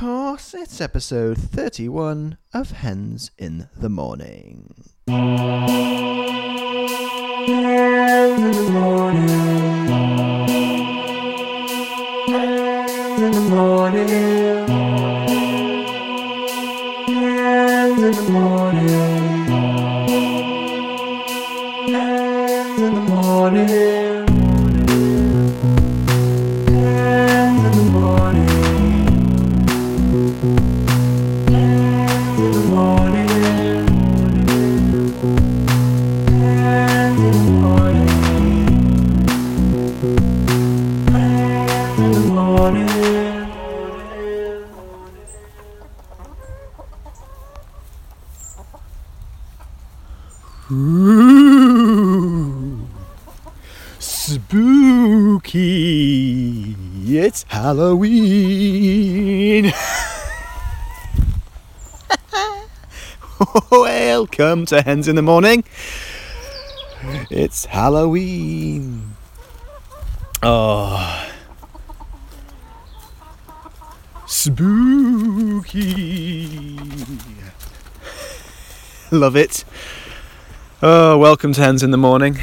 course, it's episode 31 of Hens in the Morning. in the morning. Halloween! Welcome to Hens in the Morning. It's Halloween. Oh. Spooky. Love it. Oh, welcome to Hens in the Morning.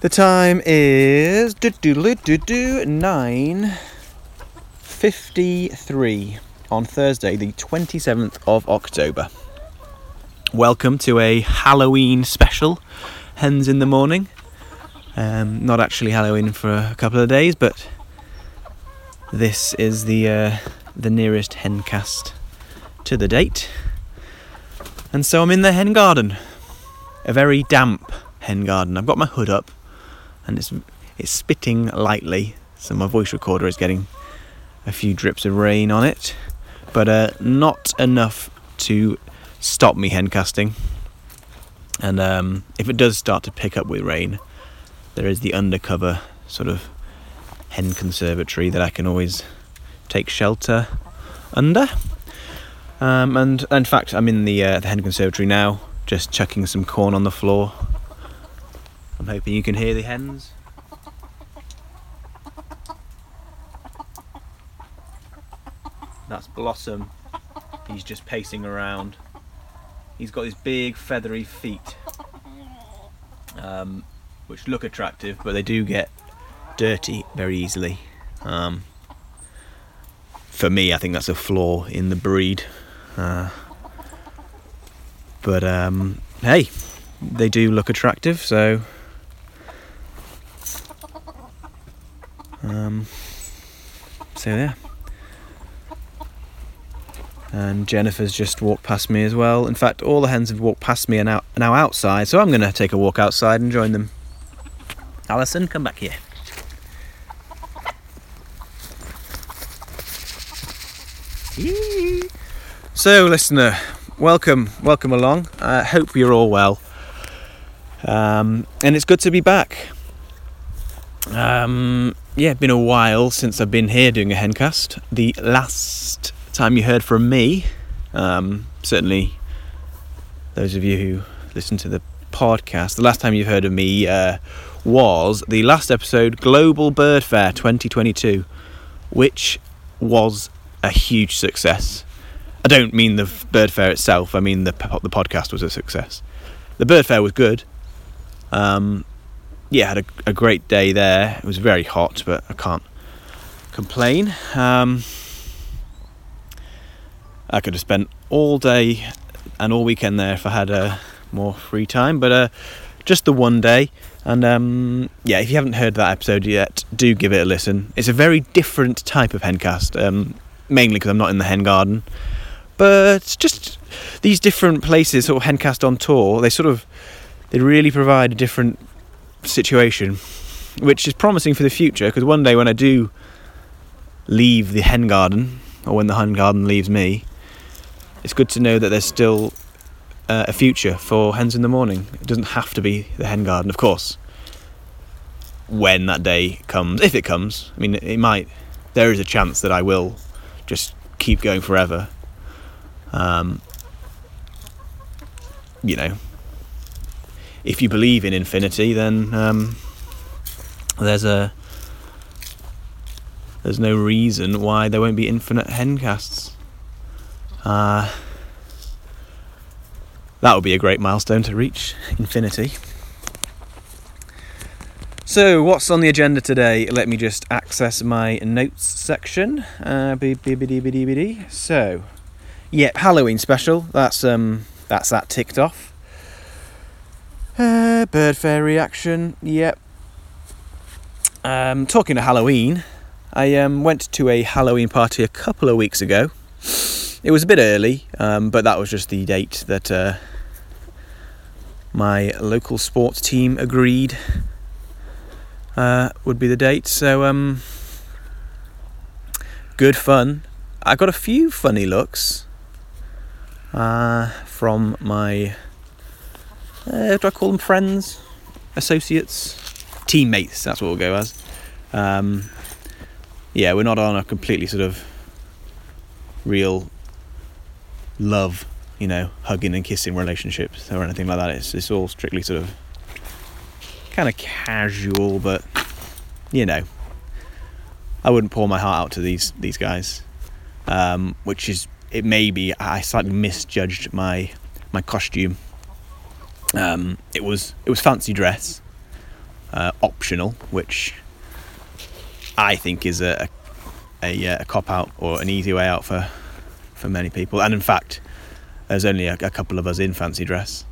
The time is do do do do nine fifty three on Thursday, the twenty seventh of October. Welcome to a Halloween special, Hens in the Morning. Um, not actually Halloween for a couple of days, but this is the uh, the nearest hencast to the date. And so I'm in the hen garden, a very damp hen garden. I've got my hood up, and it's it's spitting lightly, so my voice recorder is getting a few drips of rain on it, but uh, not enough to stop me hen casting. And um, if it does start to pick up with rain, there is the undercover sort of hen conservatory that I can always take shelter under. Um, and in fact, I'm in the uh, the hen conservatory now, just chucking some corn on the floor. I'm hoping you can hear the hens. That's Blossom. He's just pacing around. He's got his big feathery feet, um, which look attractive, but they do get dirty very easily. Um, for me, I think that's a flaw in the breed. Uh, but um, hey, they do look attractive, so. Um, so yeah. And Jennifer's just walked past me as well. In fact, all the hens have walked past me and out now outside, so I'm going to take a walk outside and join them. Alison, come back here. So, listener, welcome, welcome along. I hope you're all well. Um, and it's good to be back. Um, yeah, been a while since I've been here doing a hencast. The last time you heard from me, um, certainly those of you who listen to the podcast, the last time you've heard of me uh, was the last episode, Global Bird Fair 2022, which was a huge success. I don't mean the bird fair itself. I mean the the podcast was a success. The bird fair was good. Um, yeah, had a, a, great day there. It was very hot, but I can't complain. Um, I could have spent all day and all weekend there if I had uh, more free time, but uh, just the one day. And um, yeah, if you haven't heard that episode yet, do give it a listen. It's a very different type of hencast. Um, mainly because I'm not in the hen garden. But just these different places, sort of hencast on tour, they sort of they really provide a different situation, which is promising for the future. Because one day when I do leave the hen garden, or when the hen garden leaves me, it's good to know that there's still uh, a future for hens in the morning. It doesn't have to be the hen garden, of course. When that day comes, if it comes, I mean, it might. There is a chance that I will just keep going forever. Um, you know, if you believe in infinity, then um, there's a there's no reason why there won't be infinite hencasts. Uh, that would be a great milestone to reach infinity. So, what's on the agenda today? Let me just access my notes section. Uh, So, yep, Halloween special. That's um, that's that ticked off. Uh, bird fair reaction. Yep. Um, talking to Halloween, I um, went to a Halloween party a couple of weeks ago. It was a bit early, um, but that was just the date that uh, my local sports team agreed uh, would be the date. So, um, good fun. I got a few funny looks uh, from my, uh, do I call them friends, associates, teammates? That's what we'll go as. Um, yeah, we're not on a completely sort of real love, you know, hugging and kissing relationships or anything like that. It's it's all strictly sort of kind of casual, but you know, I wouldn't pour my heart out to these these guys. Um, which is it may be I slightly misjudged my my costume. Um, it was it was fancy dress, uh, optional, which I think is a a, a cop out or an easy way out for for many people. And in fact, there's only a, a couple of us in fancy dress,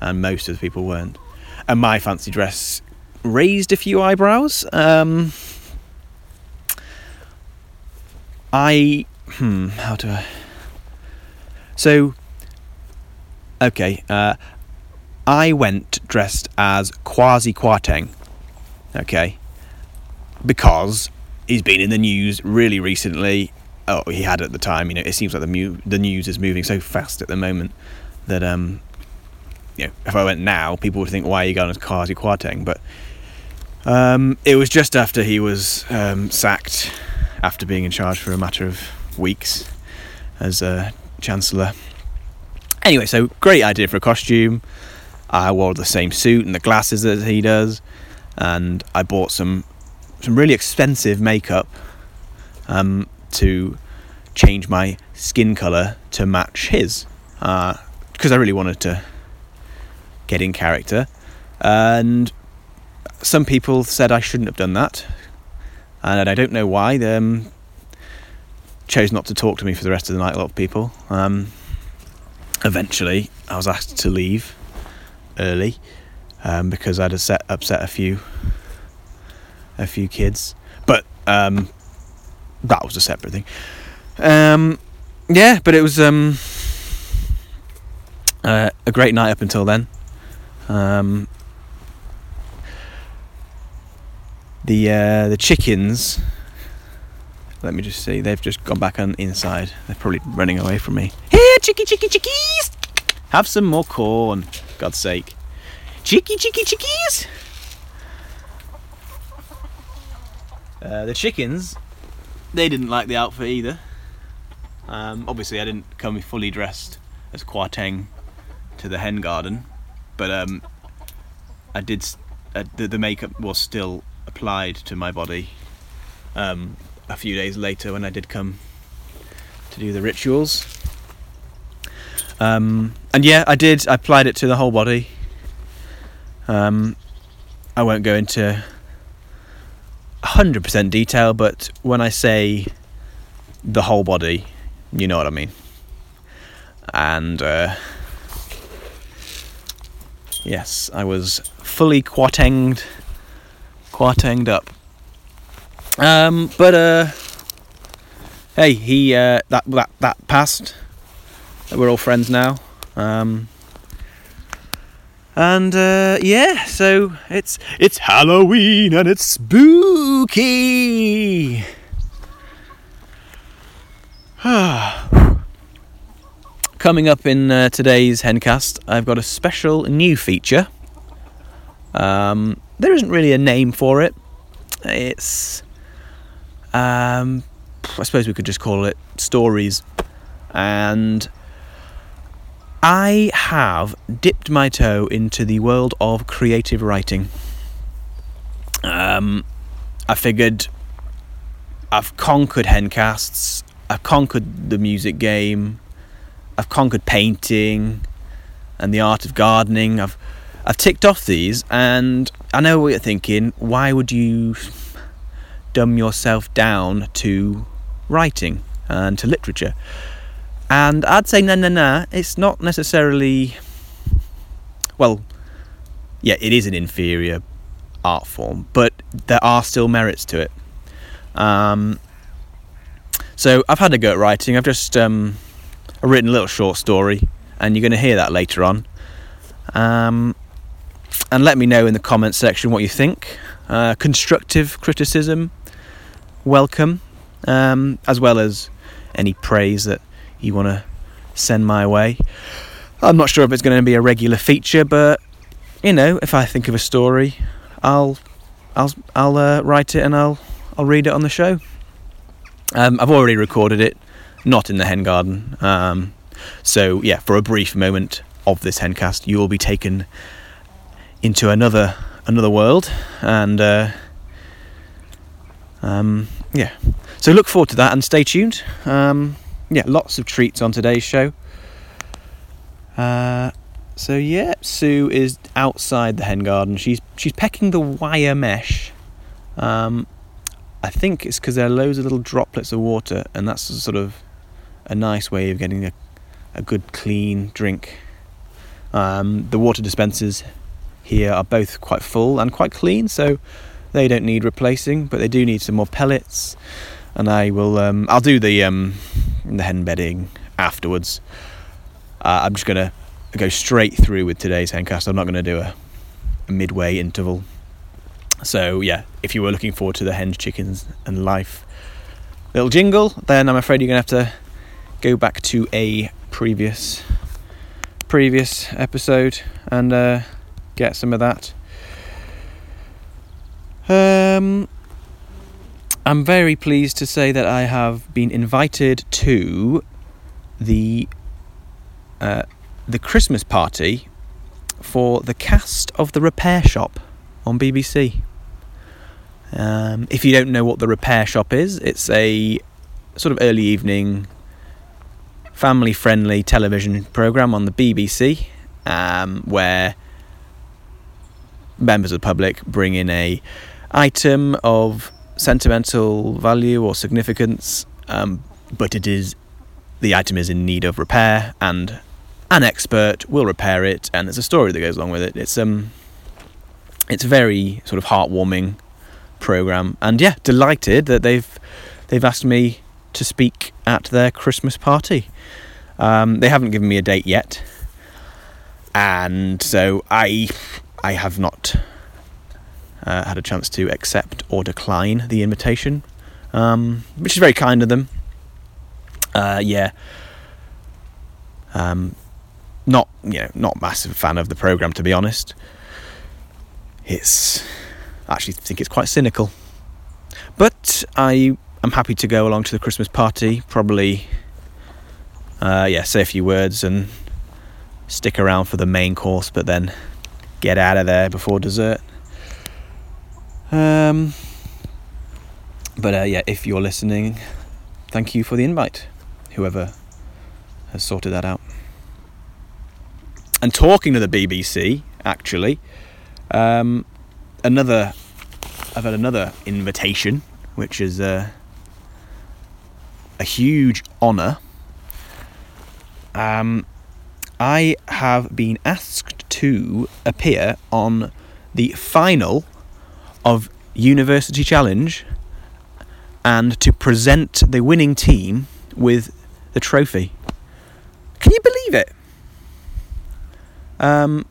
and most of the people weren't. And my fancy dress raised a few eyebrows. Um, I hmm, how do I? So, okay, uh, I went dressed as Kwasi Kwarteng. Okay, because he's been in the news really recently. Oh, he had at the time. You know, it seems like the mu- the news is moving so fast at the moment that um, you know, if I went now, people would think, "Why are you going as Kwasi Kwarteng?" But um, it was just after he was um, sacked after being in charge for a matter of weeks as a chancellor. Anyway, so great idea for a costume. I wore the same suit and the glasses as he does, and I bought some some really expensive makeup um, to change my skin color to match his because uh, I really wanted to get in character. And some people said I shouldn't have done that, and I don't know why. They um, chose not to talk to me for the rest of the night. A lot of people. Um, eventually, I was asked to leave early um, because I'd upset, upset a few a few kids, but um, that was a separate thing. Um, yeah, but it was um, uh, a great night up until then. Um, the uh, the chickens. Let me just see. They've just gone back on inside. They're probably running away from me. Here, chicky, chicky, chickies! Have some more corn, God's sake. Chicky, chicky, chickies! Uh, the chickens, they didn't like the outfit either. Um, obviously, I didn't come fully dressed as Kwarteng to the hen garden, but um, I did. Uh, the, the, makeup was still applied to my body um, a few days later when I did come to do the rituals. Um, and yeah, I did. I applied it to the whole body. Um, I won't go into 100% detail, but when I say the whole body, you know what I mean. And uh, yes, I was fully quatenged, quatenged up. Um, but uh, hey, he uh, that that that passed. We're all friends now. Um, and uh, yeah, so it's it's Halloween and it's spooky. Coming up in uh, today's Hencast, I've got a special new feature. Um, there isn't really a name for it. It's, um, I suppose we could just call it stories. And I have dipped my toe into the world of creative writing. Um, I figured I've conquered hencasts. I've conquered the music game. I've conquered painting and the art of gardening. I've I've ticked off these, and I know what you're thinking. Why would you dumb yourself down to writing and to literature? And I'd say no, no, no. It's not necessarily. Well, yeah, it is an inferior art form, but there are still merits to it. Um, so I've had a go at writing. I've just um, I've written a little short story, and you're going to hear that later on. Um, and let me know in the comments section what you think. Uh, constructive criticism, welcome, um, as well as any praise that you want to send my way. I'm not sure if it's going to be a regular feature, but you know, if I think of a story, I'll I'll I'll uh, write it and I'll I'll read it on the show. Um, I've already recorded it, not in the hen garden. Um, so yeah, for a brief moment of this hencast, you will be taken into another another world, and uh, um, yeah. So look forward to that and stay tuned. Um, yeah, lots of treats on today's show. Uh, so yeah, Sue is outside the hen garden. She's she's pecking the wire mesh. Um, I think it's because there are loads of little droplets of water, and that's sort of a nice way of getting a, a good clean drink. Um, the water dispensers here are both quite full and quite clean, so they don't need replacing, but they do need some more pellets. And I will, um, I'll do the um, the hen bedding afterwards. Uh, I'm just gonna go straight through with today's hencast. I'm not gonna do a, a midway interval. So yeah, if you were looking forward to the hens, chickens, and life little jingle, then I'm afraid you're gonna have to go back to a previous previous episode and uh, get some of that. Um, I'm very pleased to say that I have been invited to the uh, the Christmas party for the cast of the Repair Shop on BBC. Um, if you don't know what the Repair Shop is, it's a sort of early evening, family friendly television program on the BBC um, where members of the public bring in a item of sentimental value or significance, um, but it is the item is in need of repair, and an expert will repair it, and there's a story that goes along with it. It's um, it's a very sort of heartwarming program, and yeah, delighted that they've they've asked me to speak at their Christmas party. Um, they haven't given me a date yet, and so I I have not uh, had a chance to accept or decline the invitation, um, which is very kind of them. Uh, yeah, um, not you know not massive fan of the program to be honest. It's I actually think it's quite cynical, but I am happy to go along to the Christmas party. Probably, uh, yeah, say a few words and stick around for the main course, but then get out of there before dessert. Um, but uh, yeah, if you're listening, thank you for the invite, whoever has sorted that out. And talking to the BBC, actually, um, another, I've had another invitation, which is uh, a huge honour. Um, I have been asked to appear on the final of University Challenge and to present the winning team with the trophy. Can you believe it? Um,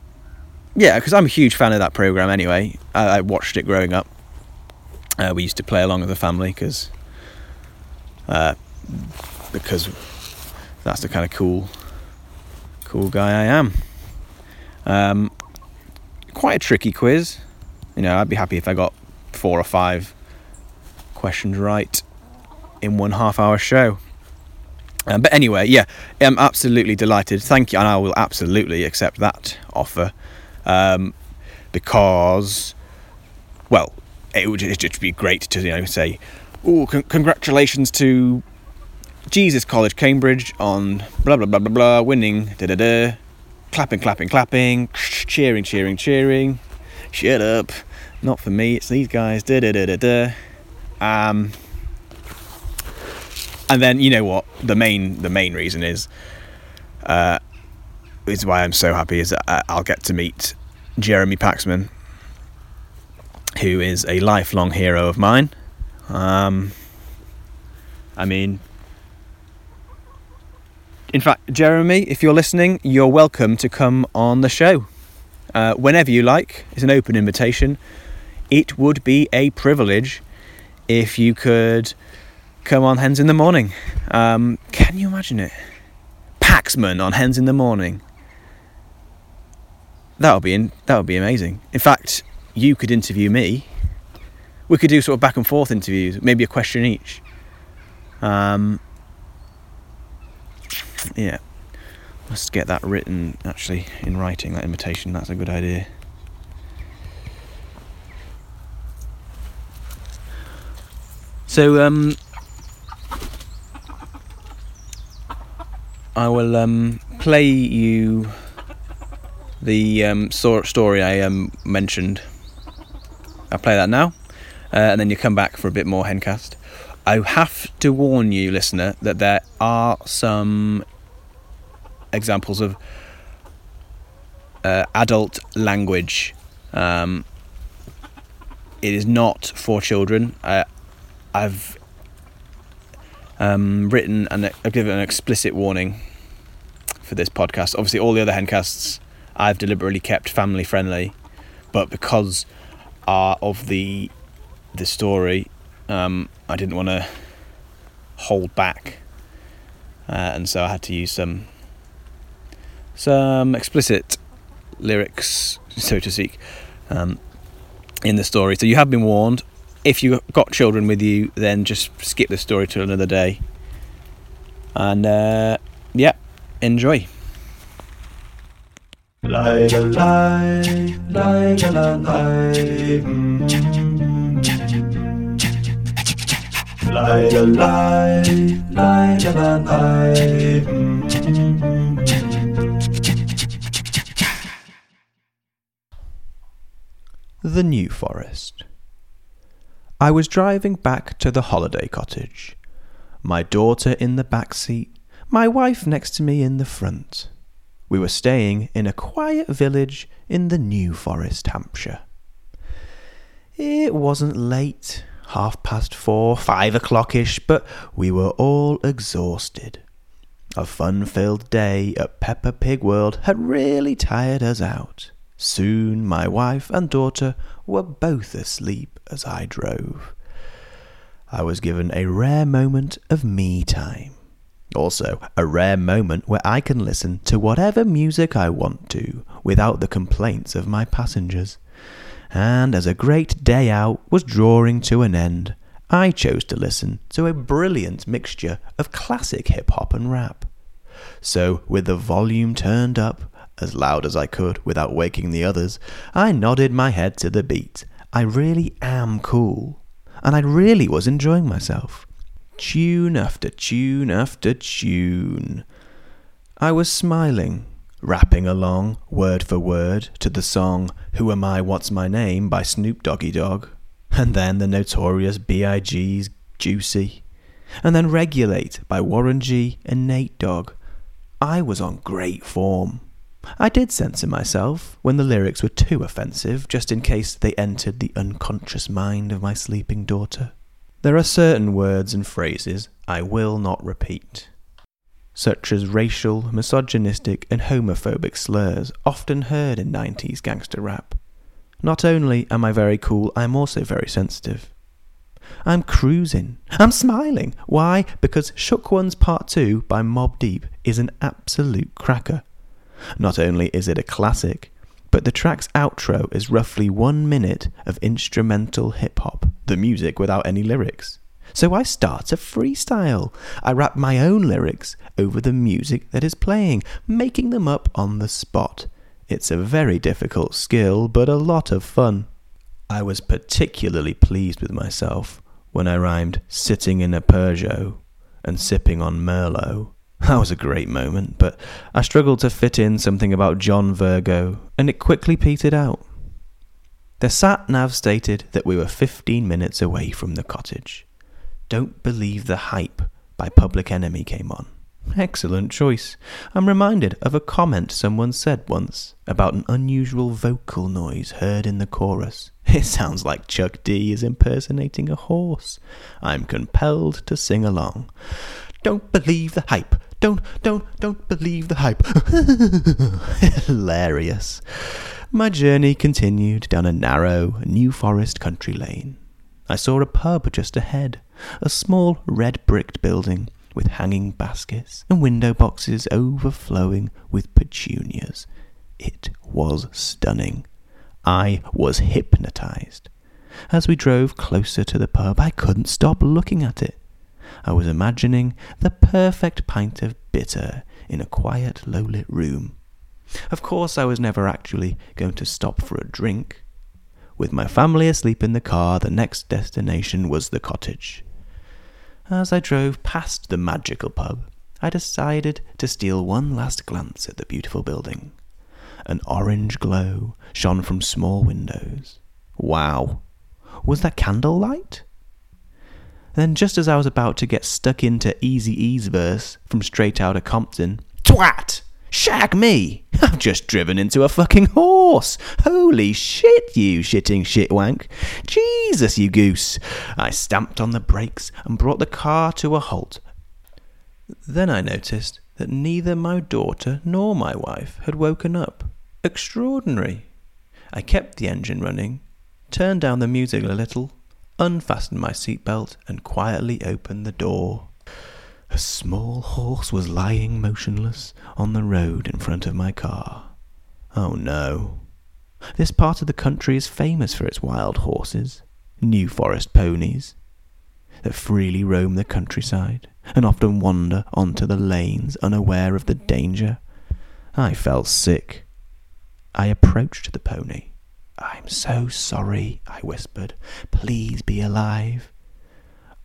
yeah, because I'm a huge fan of that program. Anyway, I, I watched it growing up. Uh, we used to play along with the family because uh, because that's the kind of cool cool guy I am. Um, quite a tricky quiz. You know, I'd be happy if I got four or five questions right in one half hour show. Um, but anyway, yeah, I'm absolutely delighted. Thank you, and I will absolutely accept that offer um, because, well, it would just be great to you know say oh, con- congratulations to Jesus College, Cambridge on blah blah blah blah blah winning. Da da da. Clapping, clapping, clapping. Cheering, cheering, cheering. Shut up. Not for me. It's these guys. Da da da da da. Um. And then you know what? The main the main reason is, uh, is why I'm so happy is that I'll get to meet Jeremy Paxman, who is a lifelong hero of mine. Um, I mean, in fact, Jeremy, if you're listening, you're welcome to come on the show uh, whenever you like. It's an open invitation. It would be a privilege if you could come on Hens in the Morning. Um, can you imagine it? Paxman on Hens in the Morning. That would be in, that would be amazing. In fact, you could interview me. We could do sort of back and forth interviews, maybe a question each. Um, yeah, let's get that written actually in writing. That invitation. That's a good idea. So um, I will um, play you the um, story I um, mentioned. I'll play that now, uh, and then you come back for a bit more Hencast. I have to warn you, listener, that there are some examples of uh, adult language. Um, it is not for children. I, I've um, written and I've given an explicit warning for this podcast. Obviously, all the other Hencasts I've deliberately kept family friendly, but because uh, of the the story, um, I didn't want to hold back, uh, and so I had to use some some explicit lyrics, so to speak, um, in the story. So you have been warned. If you've got children with you, then just skip the story to another day. And uh, yeah, enjoy. Mm. Lie, lie, lie, lie, lie. mm. The New Forest. I was driving back to the holiday cottage. My daughter in the back seat, my wife next to me in the front. We were staying in a quiet village in the New Forest, Hampshire. It wasn't late, half past four, five o'clockish, but we were all exhausted. A fun filled day at Peppa Pig World had really tired us out. Soon my wife and daughter were both asleep as I drove. I was given a rare moment of me time. Also, a rare moment where I can listen to whatever music I want to without the complaints of my passengers. And as a great day out was drawing to an end, I chose to listen to a brilliant mixture of classic hip hop and rap. So, with the volume turned up, as loud as I could without waking the others, I nodded my head to the beat. I really am cool. And I really was enjoying myself. Tune after tune after tune. I was smiling, rapping along, word for word, to the song Who Am I, What's My Name by Snoop Doggy Dogg, and then the notorious B.I.G.'s Juicy, and then Regulate by Warren G and Nate Dogg. I was on great form. I did censor myself when the lyrics were too offensive, just in case they entered the unconscious mind of my sleeping daughter. There are certain words and phrases I will not repeat, such as racial, misogynistic, and homophobic slurs often heard in 90s gangster rap. Not only am I very cool, I'm also very sensitive. I'm cruising. I'm smiling. Why? Because Shook Ones Part 2 by Mobb Deep is an absolute cracker. Not only is it a classic, but the track's outro is roughly one minute of instrumental hip hop, the music without any lyrics. So I start a freestyle. I rap my own lyrics over the music that is playing, making them up on the spot. It's a very difficult skill, but a lot of fun. I was particularly pleased with myself when I rhymed sitting in a Peugeot and sipping on Merlot. That was a great moment, but I struggled to fit in something about John Virgo, and it quickly petered out. The sat nav stated that we were 15 minutes away from the cottage. Don't Believe the Hype by Public Enemy came on. Excellent choice. I'm reminded of a comment someone said once about an unusual vocal noise heard in the chorus. It sounds like Chuck D is impersonating a horse. I'm compelled to sing along. Don't believe the hype. Don't, don't, don't believe the hype. Hilarious. My journey continued down a narrow New Forest country lane. I saw a pub just ahead, a small red bricked building with hanging baskets and window boxes overflowing with petunias. It was stunning. I was hypnotized. As we drove closer to the pub, I couldn't stop looking at it. I was imagining the perfect pint of bitter in a quiet, low lit room. Of course, I was never actually going to stop for a drink. With my family asleep in the car, the next destination was the cottage. As I drove past the magical pub, I decided to steal one last glance at the beautiful building. An orange glow shone from small windows. Wow! Was that candlelight? Then, just as I was about to get stuck into Eazy-E's verse from Straight Outta Compton, twat! Shag me! I've just driven into a fucking horse! Holy shit, you shitting shitwank! Jesus, you goose! I stamped on the brakes and brought the car to a halt. Then I noticed that neither my daughter nor my wife had woken up. Extraordinary. I kept the engine running, turned down the music a little, unfastened my seatbelt, and quietly opened the door. A small horse was lying motionless on the road in front of my car. Oh no. This part of the country is famous for its wild horses, New Forest ponies, that freely roam the countryside and often wander onto the lanes unaware of the danger. I felt sick. I approached the pony. I'm so sorry, I whispered. Please be alive.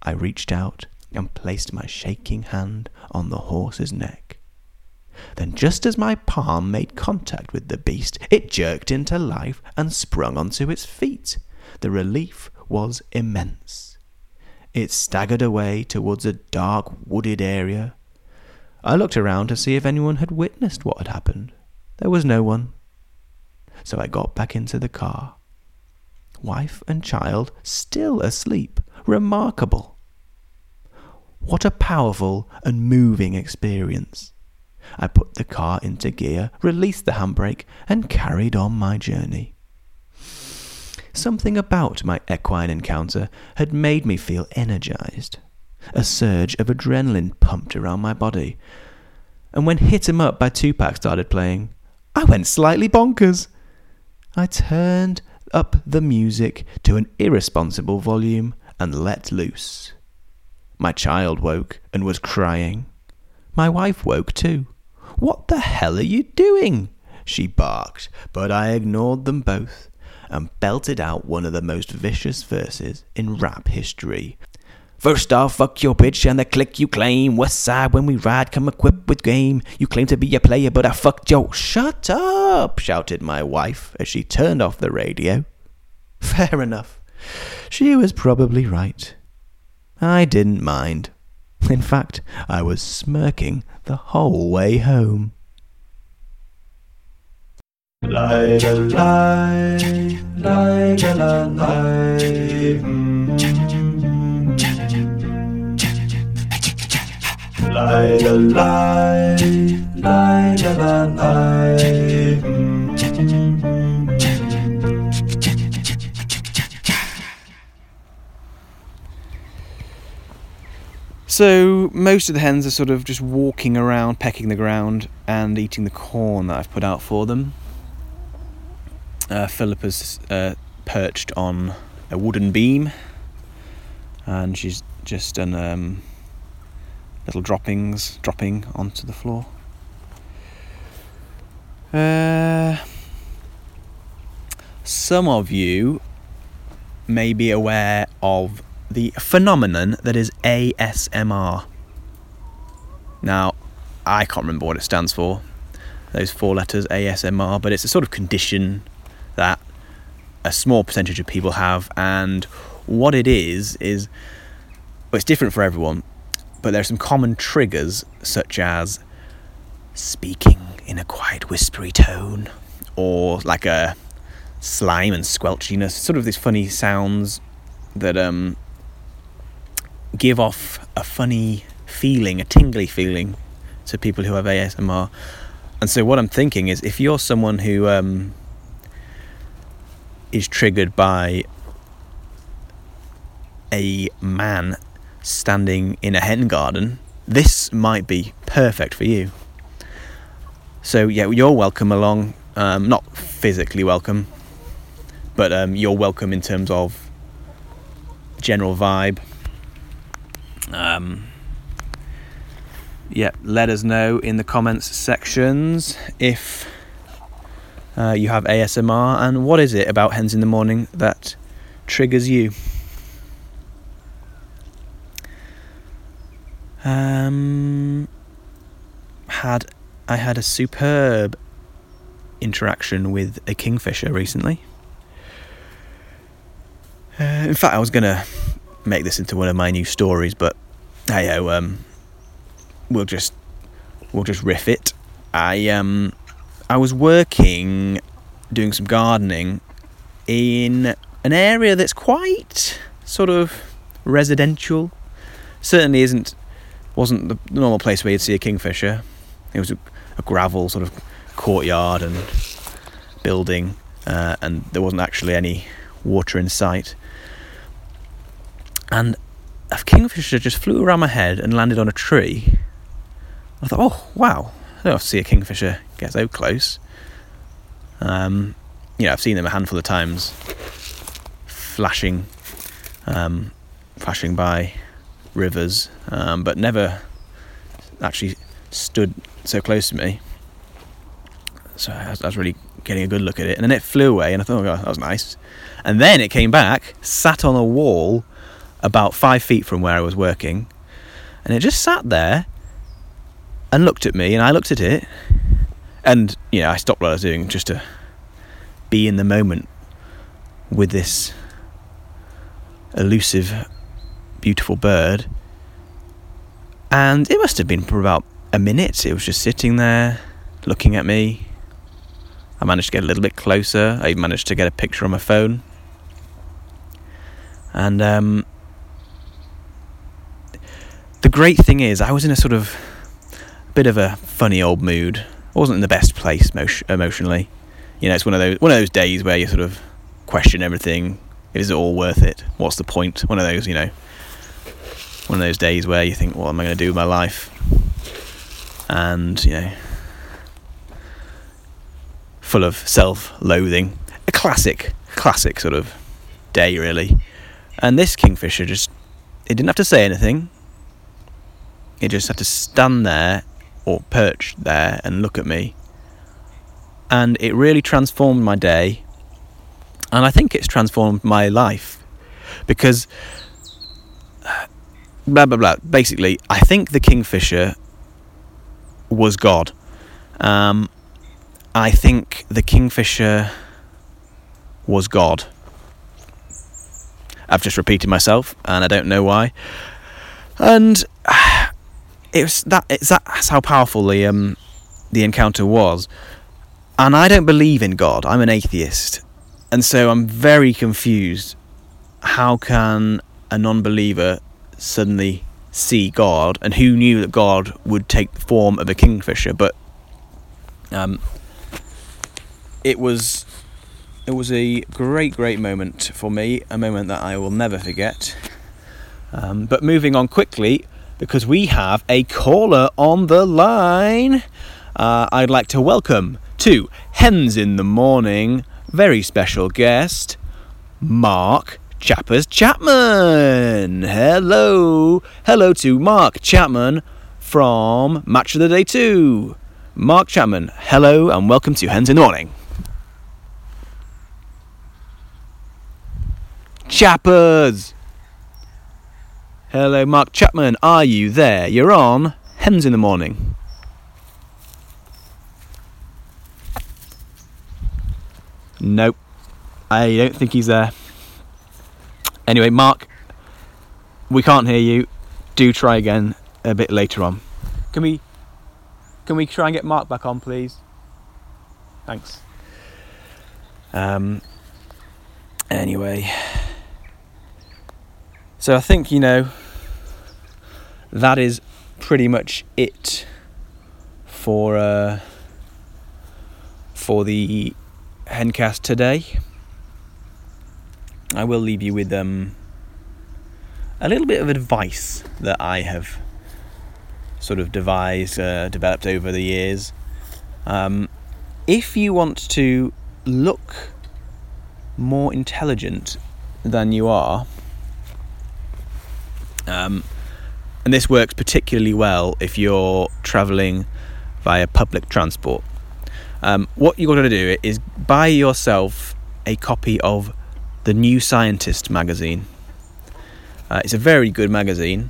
I reached out and placed my shaking hand on the horse's neck. Then, just as my palm made contact with the beast, it jerked into life and sprung onto its feet. The relief was immense. It staggered away towards a dark wooded area. I looked around to see if anyone had witnessed what had happened. There was no one so I got back into the car. Wife and child still asleep. Remarkable. What a powerful and moving experience. I put the car into gear, released the handbrake, and carried on my journey. Something about my equine encounter had made me feel energized. A surge of adrenaline pumped around my body. And when Hit 'em Up by Tupac started playing, I went slightly bonkers. I turned up the music to an irresponsible volume and let loose. My child woke and was crying. My wife woke too. What the hell are you doing? She barked, but I ignored them both and belted out one of the most vicious verses in rap history First off, fuck your bitch and the click you claim. West side when we ride, come equipped with game. You claim to be a player, but I fucked your. Shut up! shouted my wife as she turned off the radio. Fair enough. She was probably right. I didn't mind. In fact, I was smirking the whole way home. Lie, lie, lie, lie, Lie, lie, lie, lie. So most of the hens are sort of just walking around, pecking the ground, and eating the corn that I've put out for them. Uh, Philippa's uh, perched on a wooden beam, and she's just done um, little droppings dropping onto the floor. Uh, some of you may be aware of the phenomenon that is ASMR. Now, I can't remember what it stands for, those four letters ASMR, but it's a sort of condition that a small percentage of people have, and what it is is well, it's different for everyone, but there are some common triggers such as speaking in a quiet, whispery tone, or like a slime and squelchiness, sort of these funny sounds that um, give off a funny feeling, a tingly feeling to people who have ASMR. And so, what I'm thinking is if you're someone who um, is triggered by a man standing in a hen garden, this might be perfect for you. So, yeah, you're welcome along. Um, not physically welcome, but um, you're welcome in terms of general vibe. Um, yeah, let us know in the comments sections if uh, you have ASMR and what is it about hens in the morning that triggers you. Um, had I had a superb interaction with a kingfisher recently. Uh, in fact, I was gonna make this into one of my new stories, but hey, oh, um, we'll just we'll just riff it. I um, I was working doing some gardening in an area that's quite sort of residential. Certainly isn't wasn't the normal place where you'd see a kingfisher. It was a, a gravel sort of courtyard and building, uh, and there wasn't actually any water in sight. And a kingfisher just flew around my head and landed on a tree. I thought, oh wow, I don't see a kingfisher get so close. Um, you know, I've seen them a handful of times, flashing, um, flashing by rivers, um, but never actually stood so close to me. So I was, I was, really getting a good look at it, and then it flew away, and I thought, oh god, that was nice. And then it came back, sat on a wall about five feet from where I was working, and it just sat there and looked at me, and I looked at it, and you know, I stopped what I was doing just to be in the moment with this elusive, beautiful bird. And it must have been for about a minute. It was just sitting there, looking at me. I managed to get a little bit closer. I managed to get a picture on my phone. And um, the great thing is, I was in a sort of bit of a funny old mood. I wasn't in the best place emotionally. You know, it's one of those one of those days where you sort of question everything. Is it all worth it? What's the point? One of those, you know, one of those days where you think, what am I going to do with my life? And you know, full of self-loathing. A classic, classic sort of day, really. And this kingfisher just, it didn't have to say anything. It just had to stand there or perch there and look at me. And it really transformed my day. And I think it's transformed my life. Because, blah, blah, blah. Basically, I think the Kingfisher was God. Um, I think the Kingfisher was God. I've just repeated myself, and I don't know why. And it was that it's that, that's how powerful the um the encounter was. And I don't believe in God. I'm an atheist. And so I'm very confused. How can a non-believer suddenly see God and who knew that God would take the form of a kingfisher but um it was it was a great great moment for me a moment that I will never forget um, but moving on quickly because we have a caller on the line. Uh, I'd like to welcome to Hens in the Morning, very special guest, Mark Chappers Chapman. Hello, hello to Mark Chapman from Match of the Day 2. Mark Chapman, hello and welcome to Hens in the Morning. Chappers! Hello, Mark Chapman. Are you there? You're on Hens in the Morning. Nope. I don't think he's there. Anyway, Mark, we can't hear you. Do try again a bit later on. Can we can we try and get Mark back on, please? Thanks. Um anyway. So I think, you know, that is pretty much it for uh for the Hencast today. I will leave you with um, a little bit of advice that I have sort of devised, uh, developed over the years. Um, if you want to look more intelligent than you are, um, and this works particularly well if you're travelling via public transport. Um, what you've got to do is buy yourself a copy of the New Scientist magazine. Uh, it's a very good magazine.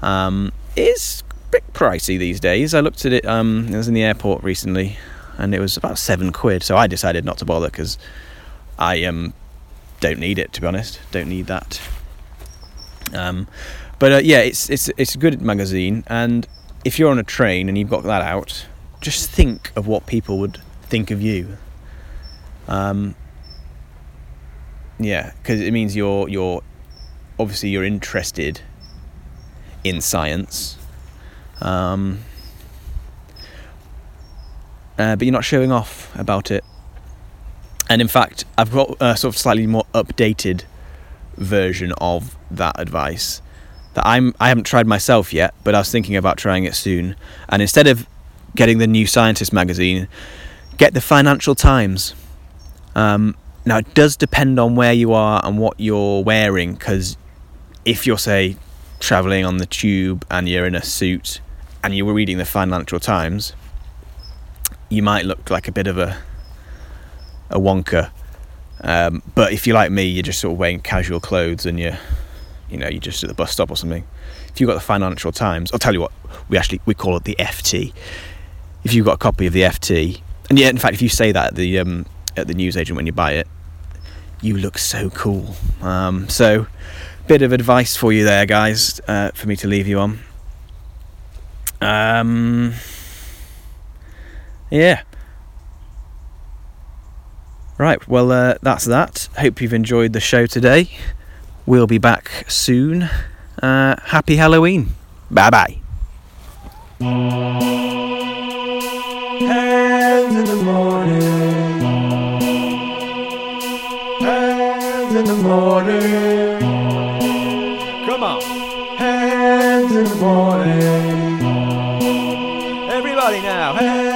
Um, it's a bit pricey these days. I looked at it. Um, I was in the airport recently, and it was about seven quid. So I decided not to bother because I um, don't need it. To be honest, don't need that. Um, but uh, yeah, it's it's it's a good magazine, and if you're on a train and you've got that out, just think of what people would think of you. Um, yeah, because it means you're you're obviously you're interested in science, um, uh, but you're not showing off about it. And in fact, I've got a sort of slightly more updated version of that advice that I'm I haven't tried myself yet, but I was thinking about trying it soon. And instead of getting the New Scientist magazine, get the Financial Times. Um, now it does depend on where you are and what you're wearing, because if you're say traveling on the tube and you're in a suit and you were reading the Financial Times, you might look like a bit of a a wonker. Um, but if you're like me, you're just sort of wearing casual clothes and you're, you know, you're just at the bus stop or something. If you've got the Financial Times, I'll tell you what, we actually we call it the FT. If you've got a copy of the FT, and yeah, in fact, if you say that at the um, at the newsagent when you buy it, you look so cool. Um, so, bit of advice for you there, guys, uh, for me to leave you on. Um, yeah. Right, well, uh, that's that. Hope you've enjoyed the show today. We'll be back soon. Uh, happy Halloween. Bye bye. Hands in the morning. Hands in the morning. Come on. Hands in the morning. Everybody now. Hands